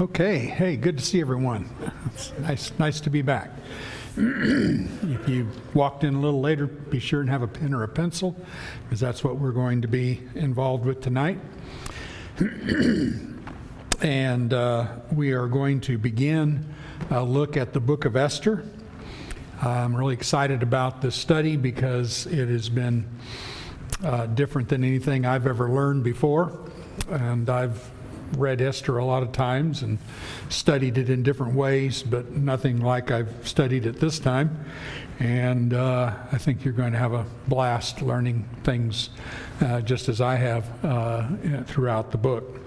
Okay, hey, good to see everyone. It's nice, nice to be back. if you walked in a little later, be sure and have a pen or a pencil, because that's what we're going to be involved with tonight. and uh, we are going to begin a look at the book of Esther. I'm really excited about this study because it has been uh, different than anything I've ever learned before. And I've read Esther a lot of times and studied it in different ways, but nothing like I've studied it this time. And uh, I think you're going to have a blast learning things uh, just as I have uh, throughout the book.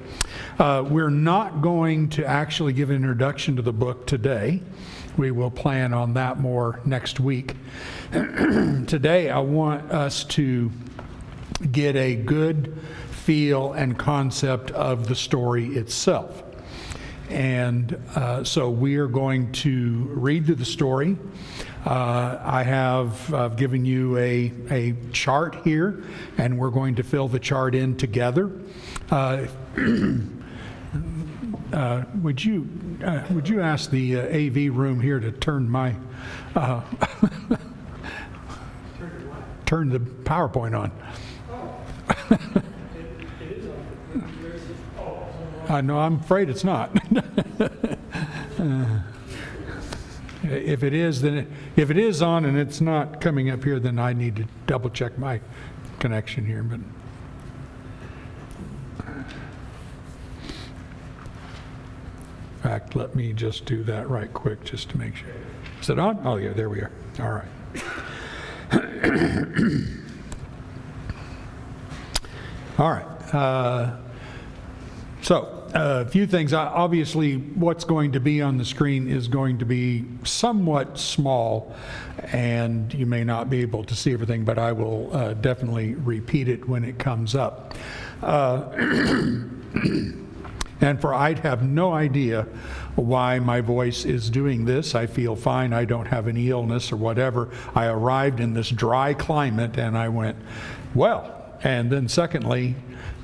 Uh, we're not going to actually give an introduction to the book today. We will plan on that more next week. today, I want us to get a good feel and concept of the story itself. And uh, so we are going to read through the story. Uh, I have uh, given you a, a chart here, and we're going to fill the chart in together. Uh, uh, would you uh, would you ask the AV room here to turn my turn the PowerPoint on? I know, I'm afraid it's not. uh, if it is, then it, if it is on and it's not coming up here, then I need to double check my connection here. But in fact, let me just do that right quick just to make sure. Is it on? Oh yeah, there we are. All right. All right. Uh, so, uh, a few things. Obviously, what's going to be on the screen is going to be somewhat small, and you may not be able to see everything, but I will uh, definitely repeat it when it comes up. Uh, and for I'd have no idea why my voice is doing this. I feel fine. I don't have any illness or whatever. I arrived in this dry climate and I went, well, and then secondly,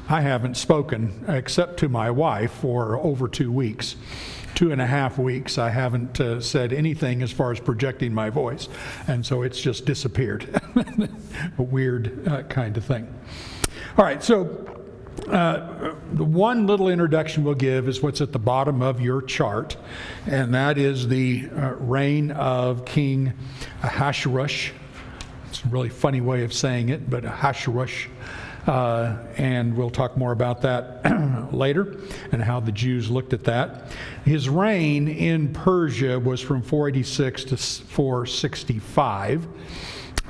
I haven't spoken except to my wife for over two weeks. Two and a half weeks, I haven't uh, said anything as far as projecting my voice. And so it's just disappeared. a weird uh, kind of thing. All right, so uh, the one little introduction we'll give is what's at the bottom of your chart, and that is the uh, reign of King Ahasuerus. It's a really funny way of saying it, but Ahasuerus uh, and we'll talk more about that later and how the Jews looked at that. His reign in Persia was from 486 to 465,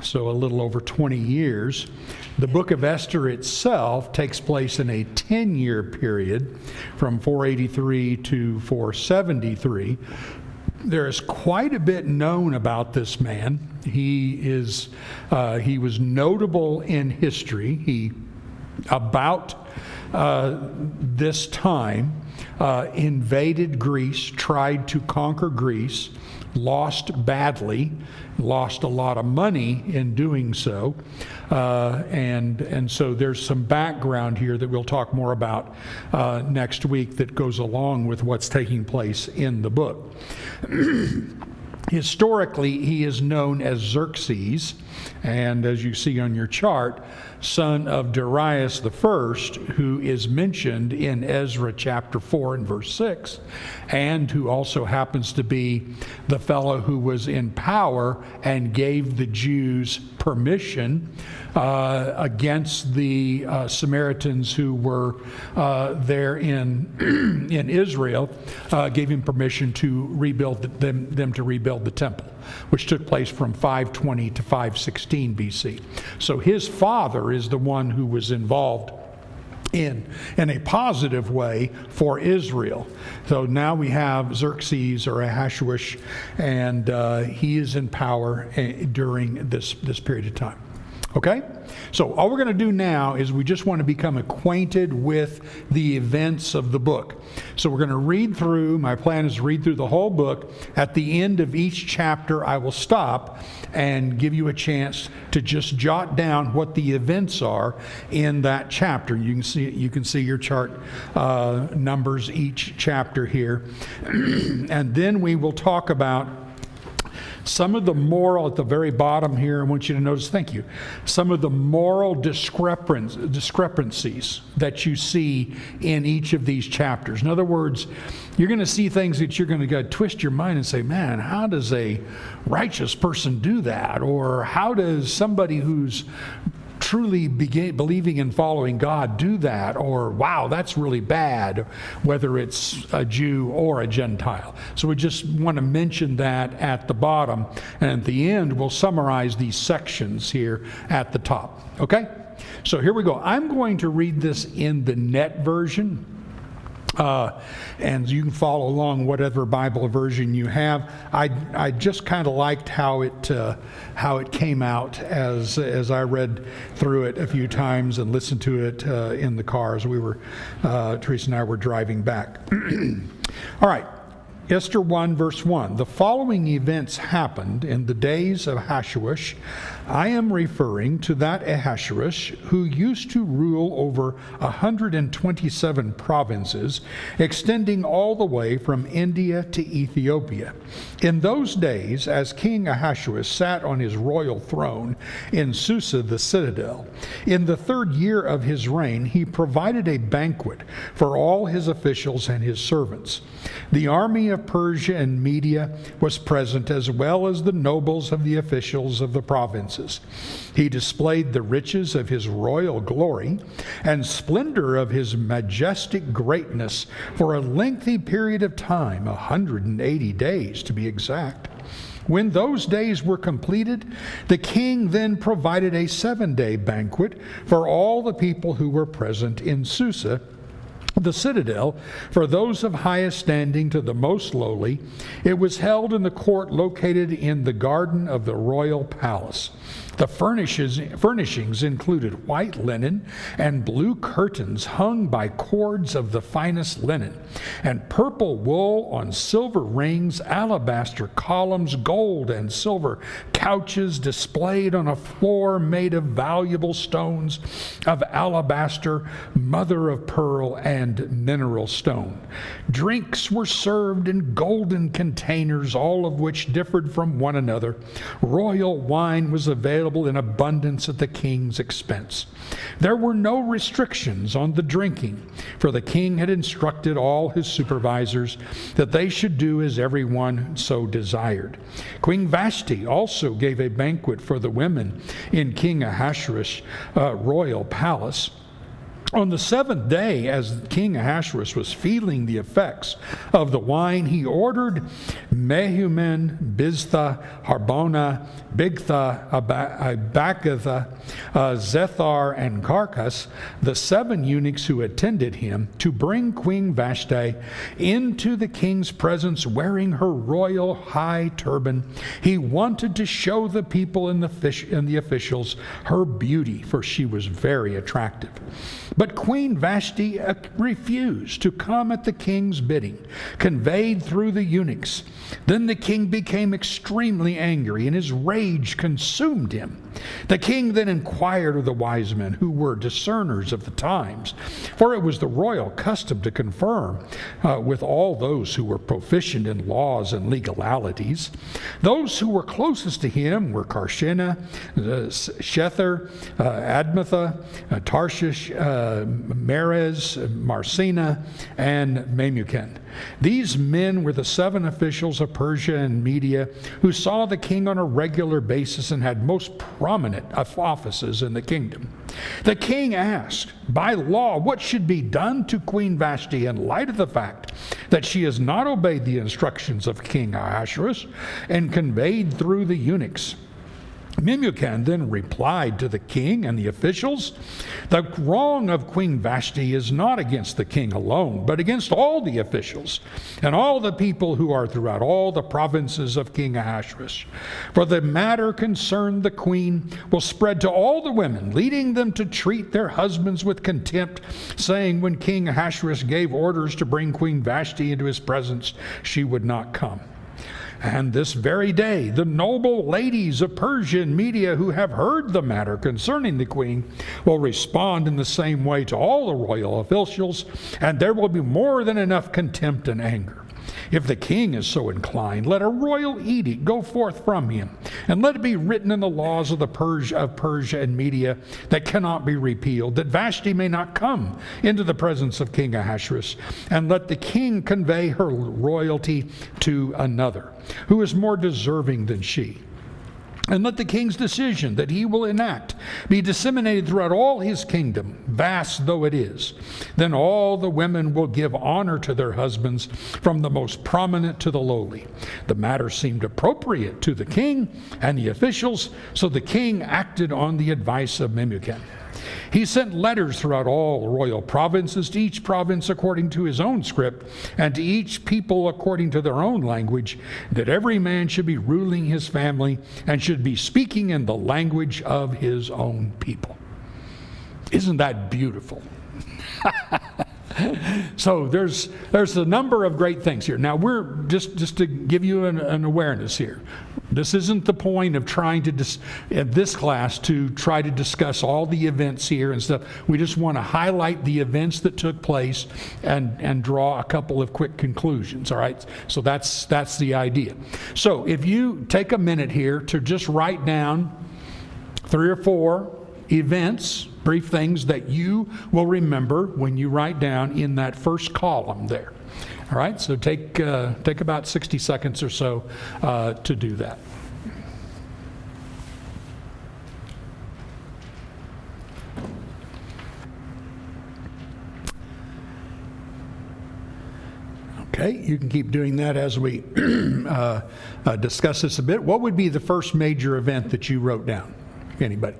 so a little over 20 years. The book of Esther itself takes place in a 10 year period from 483 to 473 there is quite a bit known about this man. He is uh, he was notable in history. He about uh, this time uh, invaded Greece, tried to conquer Greece, lost badly, lost a lot of money in doing so. Uh, and, and so there's some background here that we'll talk more about uh, next week that goes along with what's taking place in the book. Historically, he is known as Xerxes, and as you see on your chart, son of Darius the first, who is mentioned in Ezra chapter 4 and verse 6, and who also happens to be the fellow who was in power and gave the Jews permission uh, against the uh, Samaritans who were uh, there in, in Israel, uh, gave him permission to rebuild them, them to rebuild the temple, which took place from 520 to 516 BC. So his father is the one who was involved in in a positive way for Israel. So now we have Xerxes or Ahasuerus, and uh, he is in power uh, during this this period of time. Okay? So, all we're going to do now is we just want to become acquainted with the events of the book. So, we're going to read through, my plan is read through the whole book. At the end of each chapter, I will stop and give you a chance to just jot down what the events are in that chapter. You can see, you can see your chart uh, numbers each chapter here. and then we will talk about some of the moral at the very bottom here, I want you to notice, thank you, some of the moral discrepancies that you see in each of these chapters. In other words, you're going to see things that you're going to twist your mind and say, man, how does a righteous person do that? Or how does somebody who's truly begin, believing and following God do that, or wow, that's really bad, whether it's a Jew or a Gentile. So we just want to mention that at the bottom, and at the end, we'll summarize these sections here at the top. Okay? So here we go. I'm going to read this in the NET version. Uh, and you can follow along whatever Bible version you have. I, I just kind of liked how it uh, how it came out as as I read through it a few times and listened to it uh, in the car as we were uh, Teresa and I were driving back. All right. Esther 1, verse 1. The following events happened in the days of Ahasuerus. I am referring to that Ahasuerus who used to rule over 127 provinces, extending all the way from India to Ethiopia. In those days, as King Ahasuerus sat on his royal throne in Susa, the citadel, in the third year of his reign, he provided a banquet for all his officials and his servants. The army of Persia and Media was present, as well as the nobles of the officials of the provinces. He displayed the riches of his royal glory and splendor of his majestic greatness for a lengthy period of time, 180 days to be exact. When those days were completed, the king then provided a seven day banquet for all the people who were present in Susa the citadel for those of highest standing to the most lowly. It was held in the court located in the garden of the royal palace. The furnishings included white linen and blue curtains hung by cords of the finest linen, and purple wool on silver rings, alabaster columns, gold and silver couches displayed on a floor made of valuable stones of alabaster, mother of pearl, and mineral stone. Drinks were served in golden containers, all of which differed from one another. Royal wine was available available in abundance at the king's expense. There were no restrictions on the drinking, for the king had instructed all his supervisors that they should do as everyone so desired. Queen Vashti also gave a banquet for the women in King Ahasuerus' uh, royal palace. On the seventh day, as King Ahasuerus was feeling the effects of the wine, he ordered Mehuman, Biztha, Harbona, Bigtha, Abagtha, uh, Zethar, and Carkas, the seven eunuchs who attended him, to bring Queen Vashti into the king's presence wearing her royal high turban. He wanted to show the people and the, fish, and the officials her beauty, for she was very attractive. But Queen Vashti uh, refused to come at the king's bidding, conveyed through the eunuchs. Then the king became extremely angry, and his rage consumed him. The king then inquired of the wise men, who were discerners of the times, for it was the royal custom to confirm uh, with all those who were proficient in laws and legalities. Those who were closest to him were Carshena, uh, Shethar, uh, Admatha, uh, Tarshish, uh, Meres, Marsena, and Memucan. These men were the seven officials of Persia and Media who saw the king on a regular basis and had most prominent offices in the kingdom. The king asked, by law, what should be done to Queen Vashti in light of the fact that she has not obeyed the instructions of King Ahasuerus and conveyed through the eunuchs Memucan then replied to the king and the officials The wrong of Queen Vashti is not against the king alone, but against all the officials and all the people who are throughout all the provinces of King Ahasuerus. For the matter concerned the queen will spread to all the women, leading them to treat their husbands with contempt, saying, When King Ahasuerus gave orders to bring Queen Vashti into his presence, she would not come. And this very day, the noble ladies of Persian Media who have heard the matter concerning the queen will respond in the same way to all the royal officials, and there will be more than enough contempt and anger. If the king is so inclined, let a royal edict go forth from him, and let it be written in the laws of the Persia of Persia and Media that cannot be repealed, that Vashti may not come into the presence of King Ahasuerus, and let the king convey her royalty to another, who is more deserving than she. And let the king's decision that he will enact be disseminated throughout all his kingdom, vast though it is. Then all the women will give honor to their husbands, from the most prominent to the lowly. The matter seemed appropriate to the king and the officials, so the king acted on the advice of Memucan. He sent letters throughout all royal provinces, to each province according to his own script, and to each people according to their own language, that every man should be ruling his family and should be speaking in the language of his own people. Isn't that beautiful? so there's there's a number of great things here. Now we're just just to give you an, an awareness here. This isn't the point of trying to dis, in this class to try to discuss all the events here and stuff. We just want to highlight the events that took place and and draw a couple of quick conclusions. All right. So that's that's the idea. So if you take a minute here to just write down three or four events brief things that you will remember when you write down in that first column there. All right, so take, uh, take about 60 seconds or so uh, to do that. Okay, you can keep doing that as we uh, uh, discuss this a bit. What would be the first major event that you wrote down? Anybody?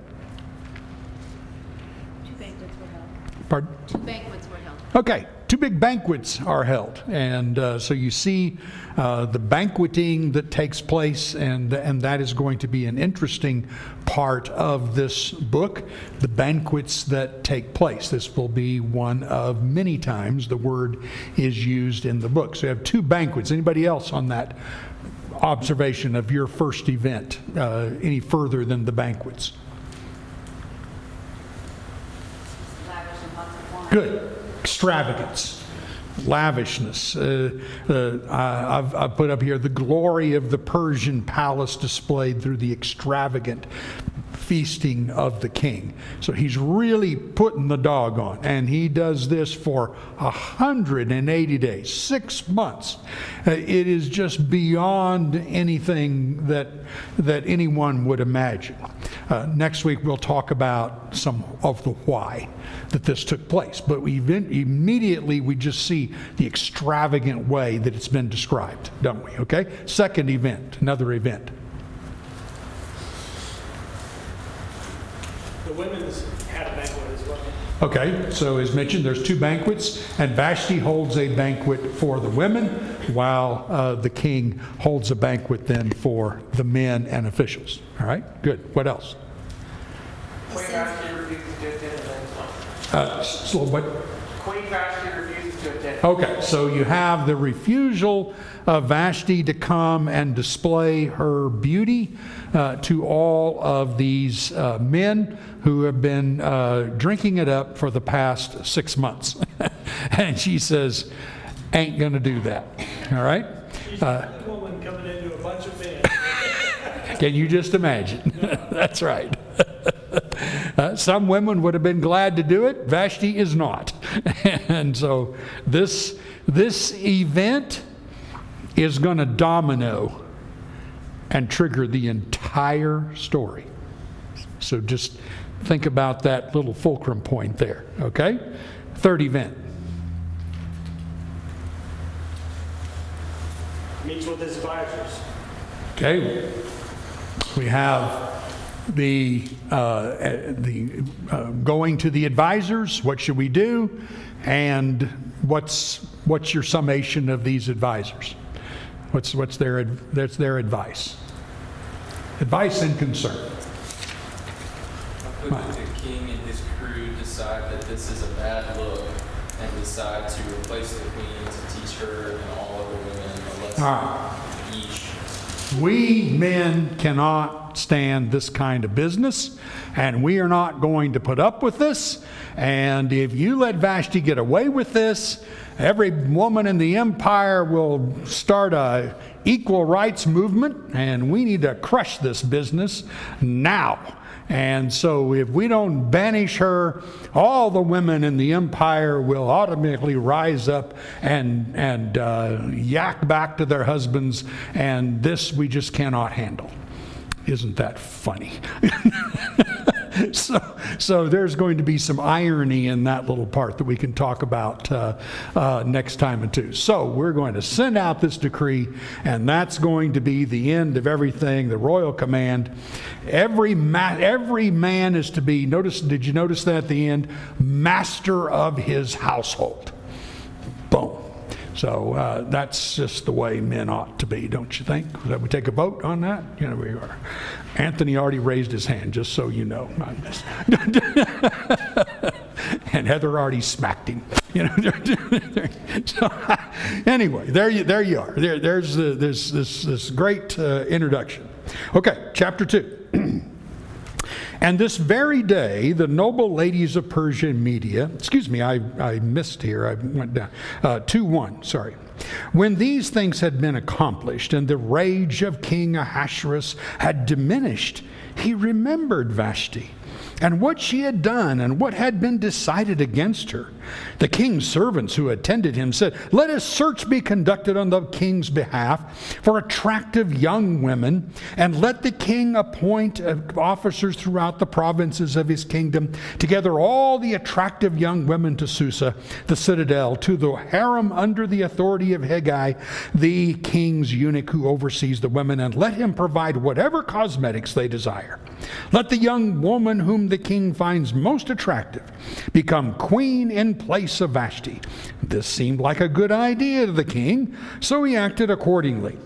Pardon? Two banquets were held. Okay, two big banquets are held. And uh, so you see uh, the banqueting that takes place, and, and that is going to be an interesting part of this book the banquets that take place. This will be one of many times the word is used in the book. So you have two banquets. Anybody else on that observation of your first event uh, any further than the banquets? Good. Extravagance, lavishness. Uh, uh, I've, I've put up here the glory of the Persian palace displayed through the extravagant feasting of the king. So he's really putting the dog on. And he does this for 180 days, six months. Uh, it is just beyond anything that, that anyone would imagine. Uh, next week, we'll talk about some of the why that this took place. But we immediately we just see the extravagant way that it's been described, don't we? Okay? Second event, another event. The women's had a banquet. Okay, so as mentioned, there's two banquets, and Vashti holds a banquet for the women, while uh, the king holds a banquet then for the men and officials. All right, good. What else? Queen Vashti refuses to attend the Uh, so what? Queen Vashti refuses to attend. Okay, so you have the refusal of Vashti to come and display her beauty uh, to all of these uh, men who have been uh, drinking it up for the past six months. and she says, ain't going to do that. All right? Uh. Can you just imagine? That's right. Uh, some women would have been glad to do it. Vashti is not. and so this, this event is going to domino and trigger the entire story. So just think about that little fulcrum point there, okay? Third event. Meets with his advisors. Okay? We have the, uh, uh, the uh, going to the advisors, what should we do? And what's, what's your summation of these advisors? What's, what's their, that's their advice? Advice and concern. How could the king and his crew decide that this is a bad look and decide to replace the queen to teach her and all other women a lesson right. each? We men cannot stand this kind of business, and we are not going to put up with this. And if you let Vashti get away with this, every woman in the empire will start a equal rights movement, and we need to crush this business now. And so, if we don't banish her, all the women in the empire will automatically rise up and, and uh, yak back to their husbands, and this we just cannot handle. Isn't that funny? so, so there's going to be some irony in that little part that we can talk about uh, uh, next time or two. So we're going to send out this decree, and that's going to be the end of everything. The royal command. Every ma- every man is to be. Notice? Did you notice that at the end? Master of his household. Boom. So uh, that's just the way men ought to be, don't you think? That we take a vote on that? You know, we are. Anthony already raised his hand, just so you know. And Heather already smacked him. You know. so, anyway, there you there you are. There, there's uh, this this this great uh, introduction. Okay, chapter two. And this very day, the noble ladies of Persia and Media, excuse me, I, I missed here, I went down, uh, 2 1, sorry. When these things had been accomplished and the rage of King Ahasuerus had diminished, he remembered Vashti and what she had done and what had been decided against her. The king's servants who attended him said, Let a search be conducted on the king's behalf for attractive young women, and let the king appoint uh, officers throughout the provinces of his kingdom to gather all the attractive young women to Susa, the citadel, to the harem under the authority of Hegai, the king's eunuch who oversees the women, and let him provide whatever cosmetics they desire. Let the young woman whom the king finds most attractive become queen in place of Vashti. This seemed like a good idea to the king, so he acted accordingly.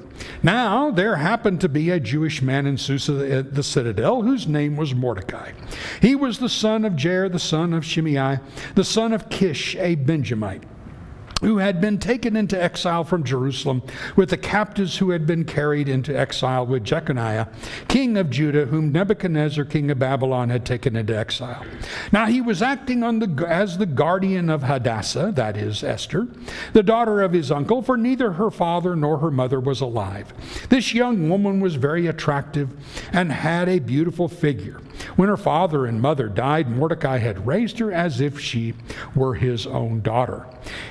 Now, there happened to be a Jewish man in Susa, uh, the citadel, whose name was Mordecai. He was the son of Jair, the son of Shimei, the son of Kish, a Benjamite who had been taken into exile from Jerusalem with the captives who had been carried into exile with Jeconiah, king of Judah, whom Nebuchadnezzar, king of Babylon, had taken into exile. Now he was acting on the, as the guardian of Hadassah, that is Esther, the daughter of his uncle, for neither her father nor her mother was alive. This young woman was very attractive and had a beautiful figure. When her father and mother died, Mordecai had raised her as if she were his own daughter.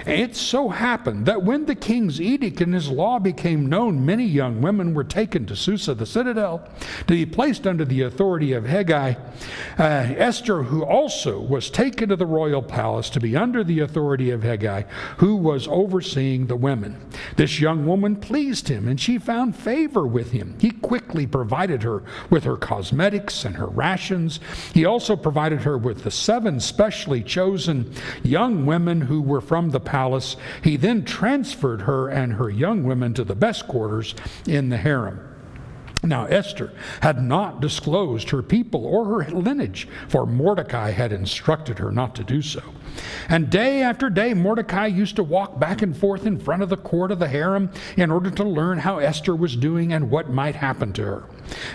It so happened that when the king's edict and his law became known, many young women were taken to Susa, the citadel, to be placed under the authority of Hegai. Uh, Esther, who also was taken to the royal palace to be under the authority of Hegai, who was overseeing the women. This young woman pleased him, and she found favor with him. He quickly provided her with her cosmetics and her rations. He also provided her with the seven specially chosen young women who were from the palace. He then transferred her and her young women to the best quarters in the harem. Now, Esther had not disclosed her people or her lineage, for Mordecai had instructed her not to do so. And day after day, Mordecai used to walk back and forth in front of the court of the harem in order to learn how Esther was doing and what might happen to her.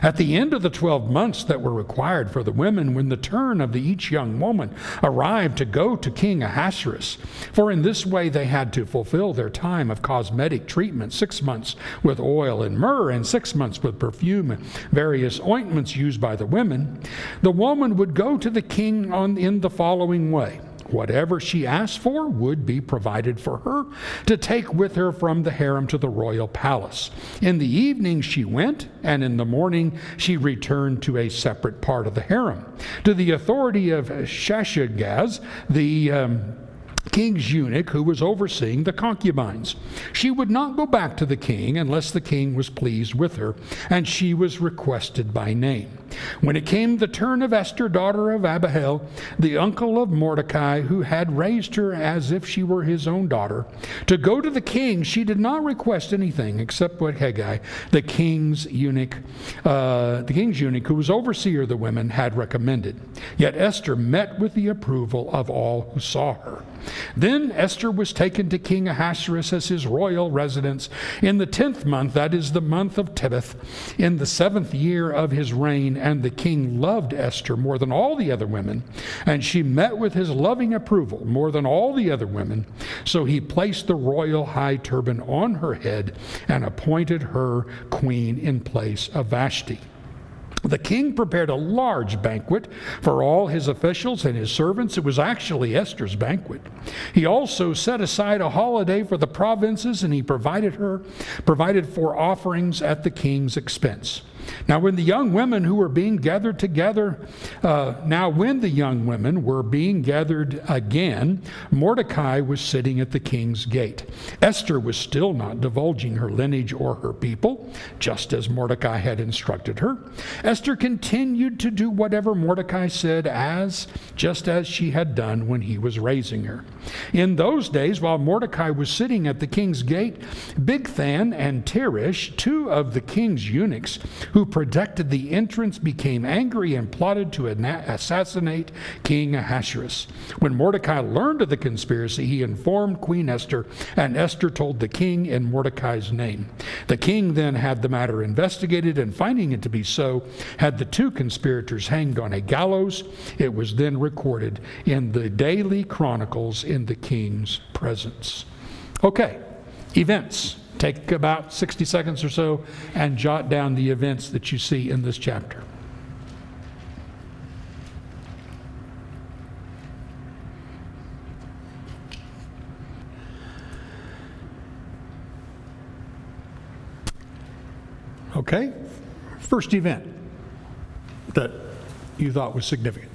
At the end of the 12 months that were required for the women, when the turn of the each young woman arrived to go to King Ahasuerus, for in this way they had to fulfill their time of cosmetic treatment six months with oil and myrrh, and six months with perfume and various ointments used by the women, the woman would go to the king on, in the following way. Whatever she asked for would be provided for her to take with her from the harem to the royal palace. In the evening she went, and in the morning she returned to a separate part of the harem. To the authority of Shaashgaz, the um, king's eunuch who was overseeing the concubines. She would not go back to the king unless the king was pleased with her, and she was requested by name. When it came the turn of Esther, daughter of Abihail, the uncle of Mordecai, who had raised her as if she were his own daughter, to go to the king, she did not request anything except what Hegai, the king's eunuch, uh, the king's eunuch, who was overseer of the women, had recommended. Yet Esther met with the approval of all who saw her. Then Esther was taken to King Ahasuerus as his royal residence in the tenth month, that is the month of Tebeth, in the seventh year of his reign. And the king loved Esther more than all the other women, and she met with his loving approval more than all the other women. So he placed the royal high turban on her head and appointed her queen in place of Vashti. The king prepared a large banquet for all his officials and his servants. It was actually Esther's banquet. He also set aside a holiday for the provinces and he provided her provided for offerings at the king's expense. Now, when the young women who were being gathered together, uh, now when the young women were being gathered again, Mordecai was sitting at the king's gate. Esther was still not divulging her lineage or her people, just as Mordecai had instructed her. Esther continued to do whatever Mordecai said, as just as she had done when he was raising her. In those days, while Mordecai was sitting at the king's gate, Bigthan and Teresh, two of the king's eunuchs, who protected the entrance became angry and plotted to assassinate King Ahasuerus. When Mordecai learned of the conspiracy, he informed Queen Esther, and Esther told the king in Mordecai's name. The king then had the matter investigated, and finding it to be so, had the two conspirators hanged on a gallows. It was then recorded in the daily chronicles in the king's presence. Okay, events. Take about 60 seconds or so and jot down the events that you see in this chapter. Okay, first event that you thought was significant.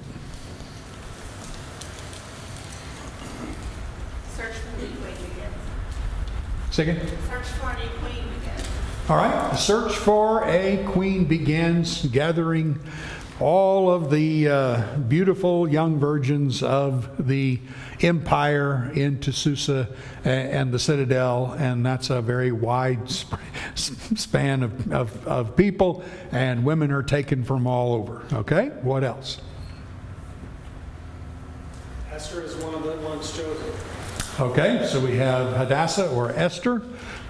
Search for the queen begins. Second? Search for a queen begins. All right, the search for a queen begins, gathering all of the uh, beautiful young virgins of the empire into Susa and the citadel, and that's a very wide sp- span of, of, of people, and women are taken from all over. Okay, what else? Esther is one of the ones chosen. Okay, so we have Hadassah or Esther,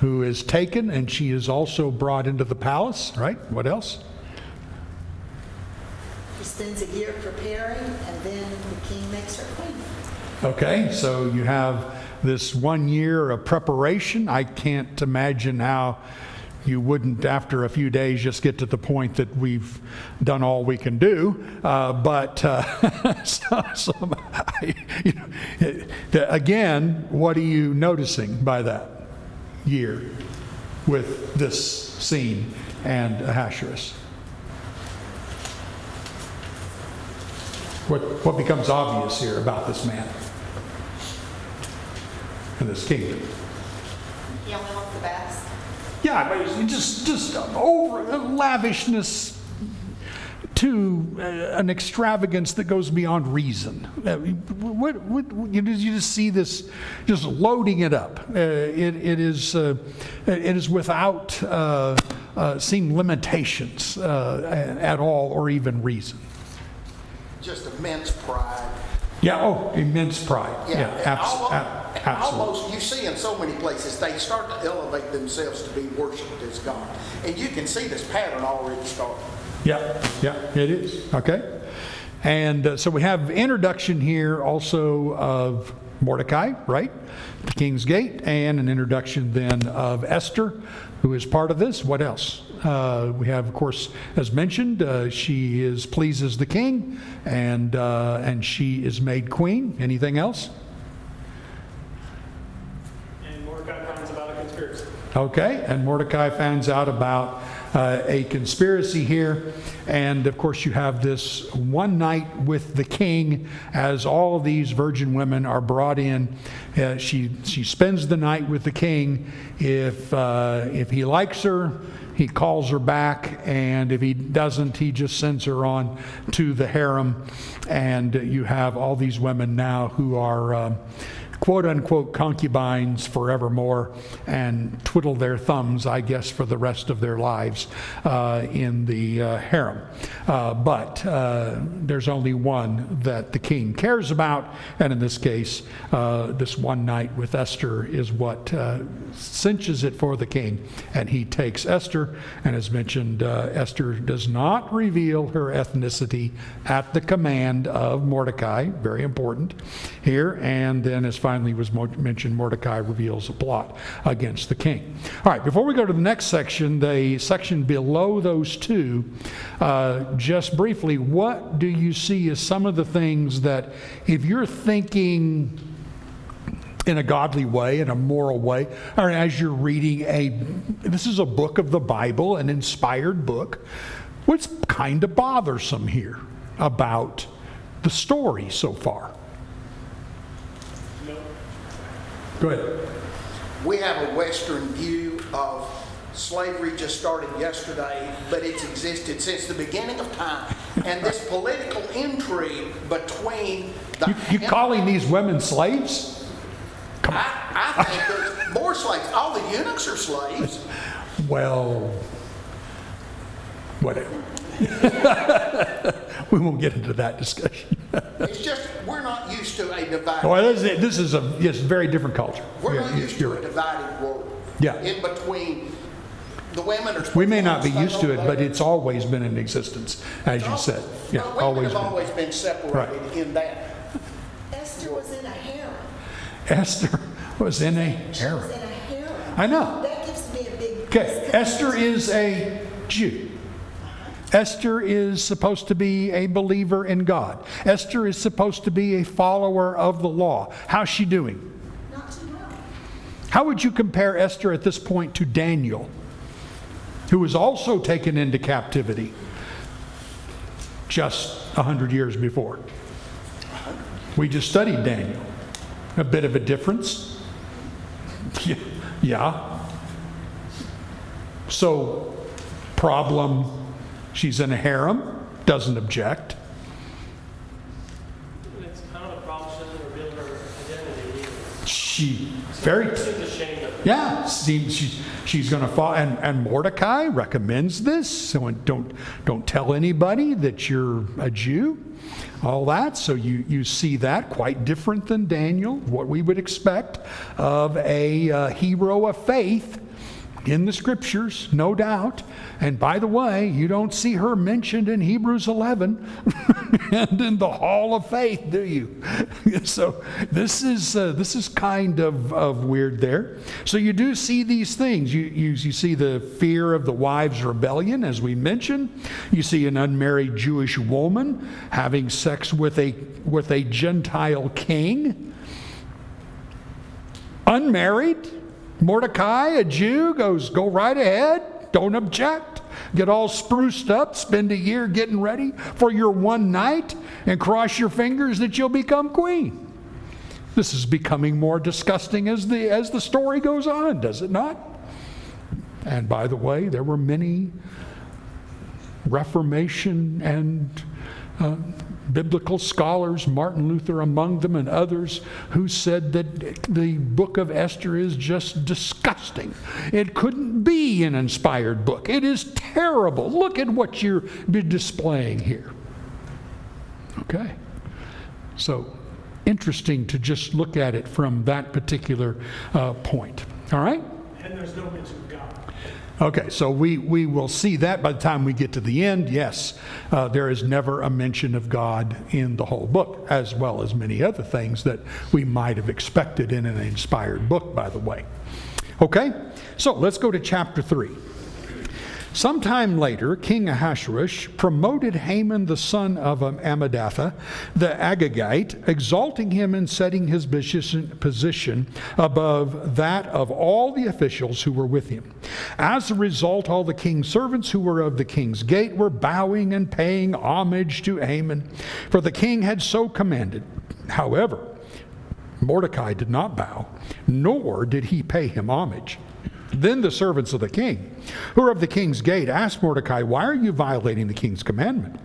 who is taken, and she is also brought into the palace, right? What else? She spends a year preparing, and then the king makes her queen. Okay, so you have this one year of preparation. I can't imagine how you wouldn't, after a few days, just get to the point that we've done all we can do. Uh, but uh, so, so you know, again, what are you noticing by that year with this scene and Ahasuerus? What, what becomes obvious here about this man and this kingdom? He only wants the best. Yeah, just just over lavishness to uh, an extravagance that goes beyond reason. Uh, what, what, you, just, see this just loading it up. Uh, it, it is uh, it is without seem limitations at all or even reason. just immense pride. Yeah. Oh, immense pride. Yeah. and abs- almo- ab- and absolutely. Almost, you see in so many places, they start to elevate themselves to be worshiped as God. And you can see this pattern already starting. Yeah, yeah, it is. Okay. And uh, so we have introduction here also of Mordecai, right? The king's gate, and an introduction then of Esther, who is part of this. What else? Uh, we have, of course, as mentioned, uh, she is pleases the king, and uh, and she is made queen. Anything else? And Mordecai finds about a conspiracy. Okay, and Mordecai finds out about uh, a conspiracy here. And of course, you have this one night with the king as all these virgin women are brought in. Uh, she, she spends the night with the king. If, uh, if he likes her, he calls her back, and if he doesn't, he just sends her on to the harem. And you have all these women now who are um, quote unquote concubines forevermore and twiddle their thumbs, I guess, for the rest of their lives uh, in the uh, harem. Uh, but uh, there's only one that the king cares about, and in this case, uh, this one night with Esther is what uh, cinches it for the king. And he takes Esther, and as mentioned, Esther does not reveal her ethnicity at the command of Mordecai, very important here, and then as finally was mentioned, Mordecai reveals a plot against the king. All right, before we go to the next section, the section below those two, uh, just briefly, what do you see as some of the things that, if you're thinking in a godly way, in a moral way, or as you're reading a, this is a book of the Bible, an inspired book, what's kind of bothersome here about the story so far? Go ahead. We have a Western view of slavery just started yesterday, but it's existed since the beginning of time. And this political intrigue between the. You, you calling these women slaves? Come I, I think there's more slaves. All the eunuchs are slaves. Well, whatever. we won't get into that discussion. It's just, we're not used to a divided, Well, this is, this is a yes, very different culture. we're Yeah, not used you're to a divided world. Yeah. In between, the women are. We may not be used to to it, but it's always been in existence, as you said. Yeah, Well, Women always have been. always been separated in that. Esther was in a harem. Esther was in a She was in a harem. I know. That gives me a big. Okay, Esther is a Jew. Esther is supposed to be a believer in God. Esther is supposed to be a follower of the law. How's she doing? Not too well. How would you compare Esther at this point to Daniel, who was also taken into captivity just a hundred years before? We just studied Daniel. A bit of a difference. Yeah. yeah. So, problem she's in a harem, doesn't object. It's kind of a problem, she doesn't reveal her identity either. She very Seems ashamed of it. Yeah, seems she's, she's going to fall. And, and Mordecai recommends this. So don't, don't tell anybody that you're a Jew, all that. So you, you see that quite different than Daniel, what we would expect of a uh, hero of faith in the scriptures, no doubt. And by the way, you don't see her mentioned in Hebrews 11 and in the Hall of Faith, do you? so this is uh, this is kind of, of weird there. So you do see these things. You, you you see the fear of the wives' rebellion, as we mentioned. You see an unmarried Jewish woman having sex with a with a Gentile king. Unmarried, Mordecai, a Jew, goes, Go right ahead, don't object. Get all spruced up, spend a year getting ready for your one night, and cross your fingers that you'll become queen. This is becoming more disgusting as the, as the story goes on, does it not? And by the way, there were many Reformation and uh, biblical scholars, Martin Luther among them, and others, who said that the book of Esther is just disgusting. It couldn't be an inspired book. It is terrible. Look at what you're displaying here. Okay? So, interesting to just look at it from that particular uh, point. All right? And there's no mention. Okay, so we, we will see that by the time we get to the end. Yes, uh, there is never a mention of God in the whole book, as well as many other things that we might have expected in an inspired book, by the way. Okay, so let's go to chapter 3. Sometime later, King Ahasuerus promoted Haman the son of Hammedatha, the Agagite, exalting him and setting his position position above that of all the officials who were with him. As a result, all the king's servants who were of the king's gate were bowing and paying homage to Haman, for the king had so commanded. However, Mordecai did not bow, nor did he pay him homage. Then the servants of the king, who are of the king's gate, asked Mordecai, Why are you violating the king's commandment?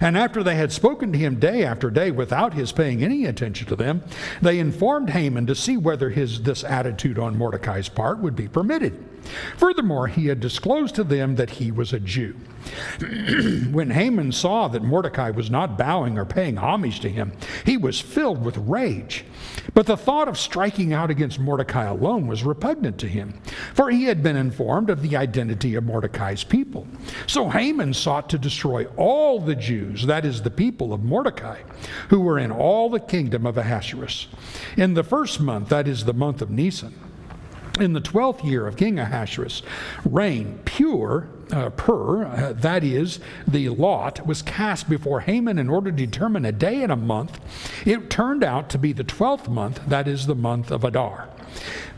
And after they had spoken to him day after day without his paying any attention to them, they informed Haman to see whether his, this attitude on Mordecai's part would be permitted. Furthermore, he had disclosed to them that he was a Jew. when Haman saw that Mordecai was not bowing or paying homage to him, he was filled with rage. But the thought of striking out against Mordecai alone was repugnant to him, for he had been informed of the identity of Mordecai's people. So Haman sought to destroy all the Jews, that is, the people of Mordecai, who were in all the kingdom of Ahasuerus. In the first month, that is the month of Nisan, in the twelfth year of King Ahasuerus' reign, pure, uh, pur, uh, that is, the lot, was cast before Haman in order to determine a day and a month. It turned out to be the twelfth month, that is, the month of Adar.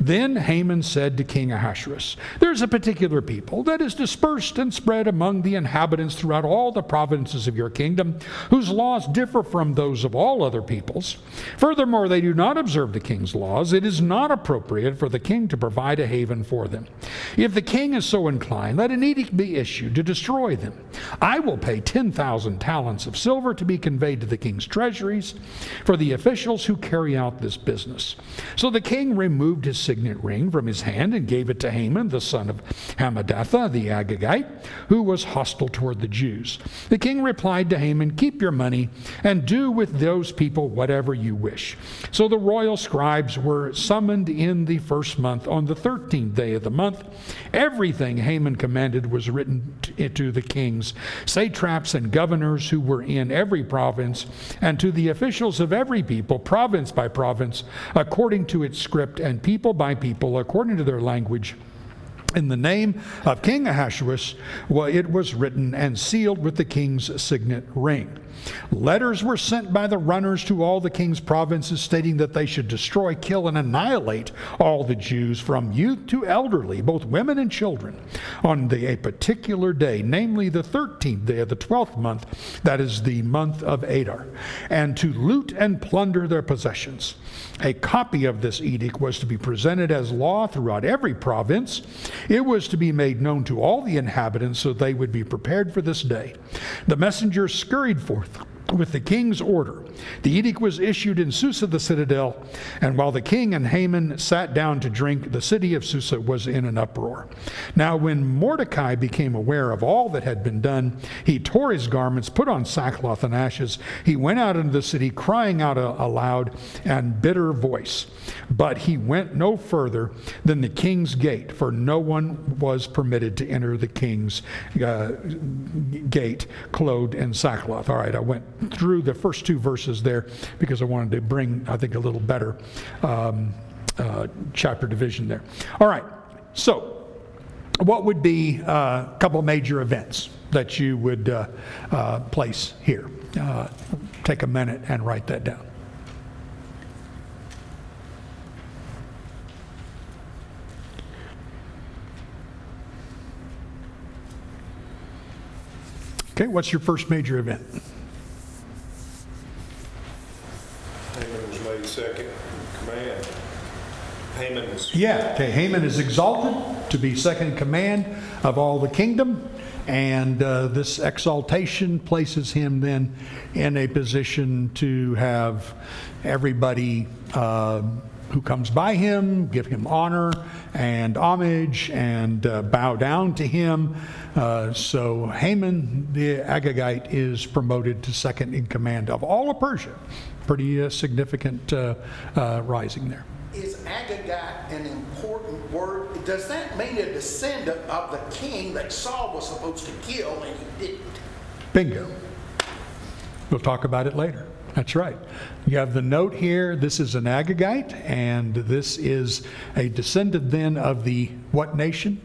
Then Haman said to King Ahasuerus, There's a particular people that is dispersed and spread among the inhabitants throughout all the provinces of your kingdom, whose laws differ from those of all other peoples. Furthermore, they do not observe the king's laws. It is not appropriate for the king to provide a haven for them. If the king is so inclined, let an edict be issued to destroy them. I will pay 10,000 talents of silver to be conveyed to the king's treasuries for the officials who carry out this business. So the king removed his signet ring from his hand and gave it to Haman, the son of Hammedatha, the Agagite, who was hostile toward the Jews. The king replied to Haman, Keep your money and do with those people whatever you wish. So the royal scribes were summoned in the first month on the 13th day of the month. Everything Haman commanded was written eh, to the kings, satraps, and governors who were in every province, and to the officials of every people, province by province, according to its script, and people by people, according to their language. In the name of King Ahasuerus, well, it was written and sealed with the king's signet ring. Letters were sent by the runners to all the king's provinces stating that they should destroy, kill, and annihilate all the Jews from youth to elderly, both women and children, on the, a particular day, namely the 13th day of the 12th month, that is the month of Adar, and to loot and plunder their possessions. A copy of this edict was to be presented as law throughout every province. It was to be made known to all the inhabitants so they would be prepared for this day. The messengers scurried forth earth with the king's order. The edict was issued in Susa, the citadel, and while the king and Haman sat down to drink, the city of Susa was in an uproar. Now, when Mordecai became aware of all that had been done, he tore his garments, put on sackcloth and ashes. He went out into the city, crying out a, a loud and bitter voice. But he went no further than the king's gate, for no one was permitted to enter the king's uh, gate clothed in sackcloth. All right, I went through the first two verses there because I wanted to bring, I think, a little better um, uh, chapter division there. All right, so what would be uh, a couple major events that you would uh, uh, place here? Uh, take a minute and write that down. Okay, what's your first major event? Haman was made second in command. Haman was, Yeah, okay, Haman is exalted to be second command of all the kingdom, and uh, this exaltation places him then in a position to have everybody uh, who comes by him give him honor and homage and uh, bow down to him. Uh, so Haman the Agagite is promoted to second in command of all of Persia. Pretty uh, significant uh, rising there. Is Agagite an important word? Does that mean a descendant of the king that Saul was supposed to kill and he didn't? Bingo. We'll talk about it later. That's right. You have the note here. This is an Agagite, and this is a descendant then of the what nation?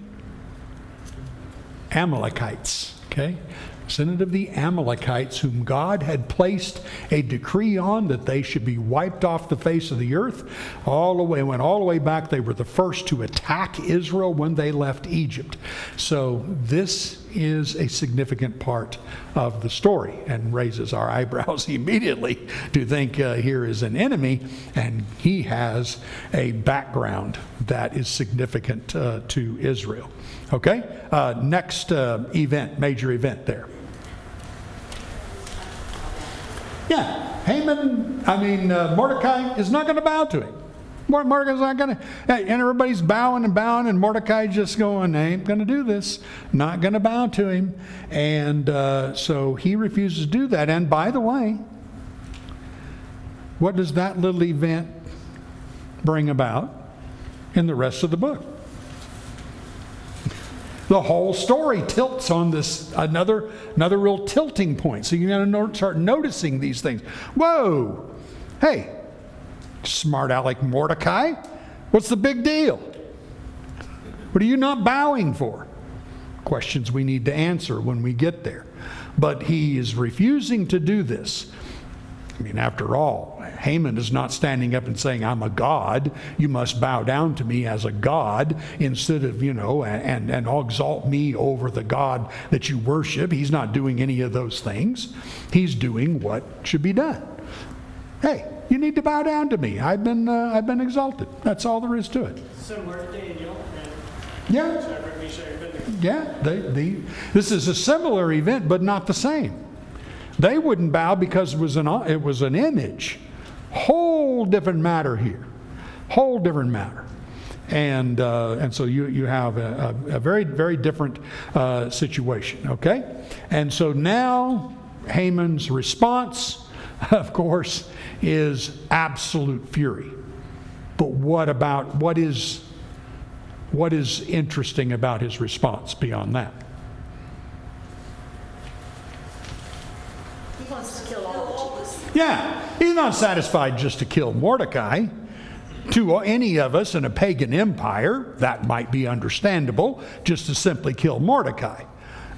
Amalekites. Okay? Descendant of the Amalekites, whom God had placed a decree on that they should be wiped off the face of the earth. All the way, went all the way back. They were the first to attack Israel when they left Egypt. So this is a significant part of the story and raises our eyebrows immediately to think uh, here is an enemy and he has a background that is significant uh, to Israel. Okay? Uh, next uh, event, major event there. Yeah, Haman, I mean, uh, Mordecai is not going to bow to him. Mor- Mordecai's not going to, and everybody's bowing and bowing, and Mordecai just going, I ain't going to do this. Not going to bow to him. And uh, so he refuses to do that. And by the way, what does that little event bring about in the rest of the book? The whole story tilts on this another another real tilting point. So you got to start noticing these things. Whoa, hey, smart aleck Mordecai, what's the big deal? What are you not bowing for? Questions we need to answer when we get there. But he is refusing to do this. I mean, after all, Haman is not standing up and saying, I'm a god. You must bow down to me as a god instead of, you know, and, and exalt me over the God that you worship. He's not doing any of those things. He's doing what should be done. Hey, you need to bow down to me. I've been, uh, I've been exalted. That's all there is to it. Similar to Daniel Yeah, Shadrach, Meshach, Abednego. yeah. They, the, this is a similar event, but not the same. They wouldn't bow because it was an, it was an image. Whole different matter here. Whole different matter. And, uh, and so you, you have a, a, very, very different uh, situation, okay? And so now Haman's response, of course, is absolute fury. But what about, what is, what is interesting about his response beyond that? He wants to kill all the Jews. Yeah, he's not satisfied just to kill Mordecai. To any of us in a pagan empire, that might be understandable, just to simply kill Mordecai.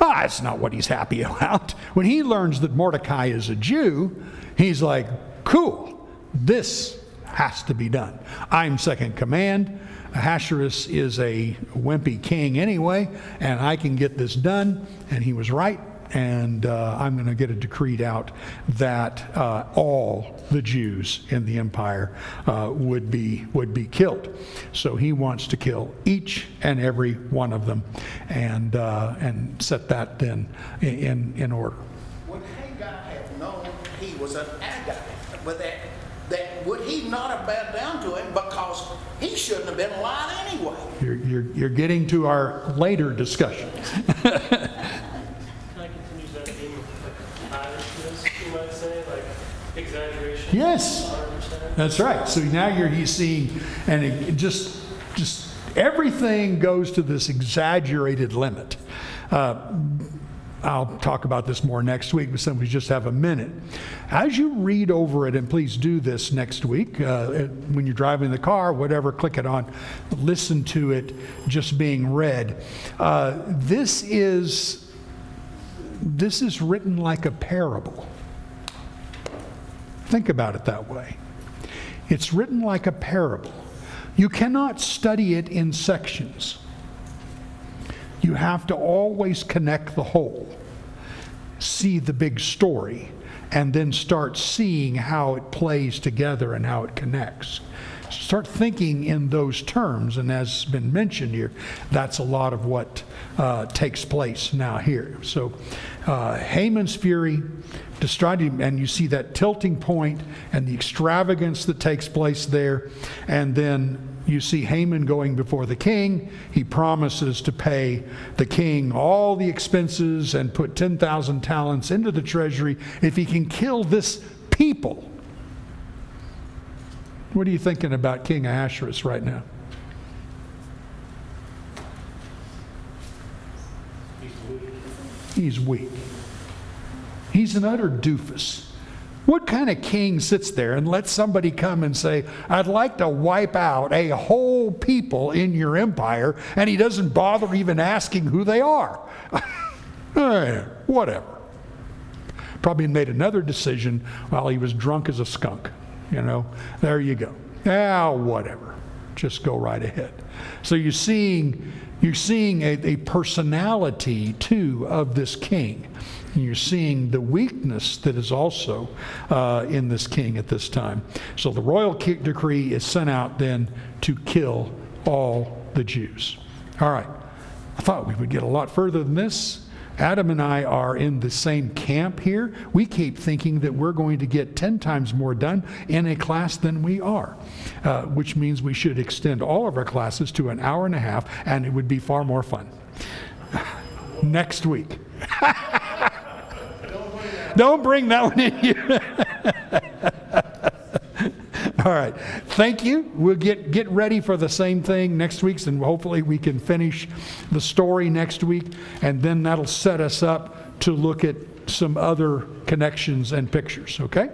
Ah, that's not what he's happy about. When he learns that Mordecai is a Jew, he's like, cool, this has to be done. I'm second command. Ahasuerus is a wimpy king anyway, and I can get this done. And he was right and uh, I'm going to get a decreed out that uh, all the Jews in the empire uh, would be would be killed. So he wants to kill each and every one of them, and uh, and set that then in in order. Would Haggai have known he was an Agag? But that, that would he not have bowed down to him because he shouldn't have been alive anyway? You're, you're, you're getting to our later discussion. Can I continue that theme of like lavishness, you might say, like exaggeration? Yes. That's right. So now you're he's seeing, and it just just everything goes to this exaggerated limit. Uh, I'll talk about this more next week, but some we just have a minute. As you read over it, and please do this next week uh, when you're driving the car, whatever, click it on, listen to it just being read. Uh, this is this is written like a parable. Think about it that way. It's written like a parable. You cannot study it in sections. You have to always connect the whole, see the big story, and then start seeing how it plays together and how it connects. Start thinking in those terms, and as has been mentioned here, that's a lot of what uh, takes place now here. So, uh, Haman's fury, destructive, and you see that tilting point and the extravagance that takes place there, and then you see Haman going before the king. He promises to pay the king all the expenses and put 10,000 talents into the treasury if he can kill this people. What are you thinking about King Ahasuerus right now? He's weak. He's an utter doofus. What kind of king sits there and lets somebody come and say, I'd like to wipe out a whole people in your empire, and he doesn't bother even asking who they are? Eh, Whatever. Probably made another decision while he was drunk as a skunk. You know, there you go. Ah, whatever. just go right ahead. So you're seeing, you're seeing a, a personality too of this king. And you're seeing the weakness that is also uh, in this king at this time. So the royal decree is sent out then to kill all the Jews. All right. I thought we would get a lot further than this. Adam and I are in the same camp here. We keep thinking that we're going to get 10 times more done in a class than we are, uh, which means we should extend all of our classes to an hour and a half, and it would be far more fun. Next week. Don't bring that one in here. All right. Thank you. We'll get, get ready for the same thing next week, and hopefully we can finish the story next week, and then that'll set us up to look at some other connections and pictures, okay?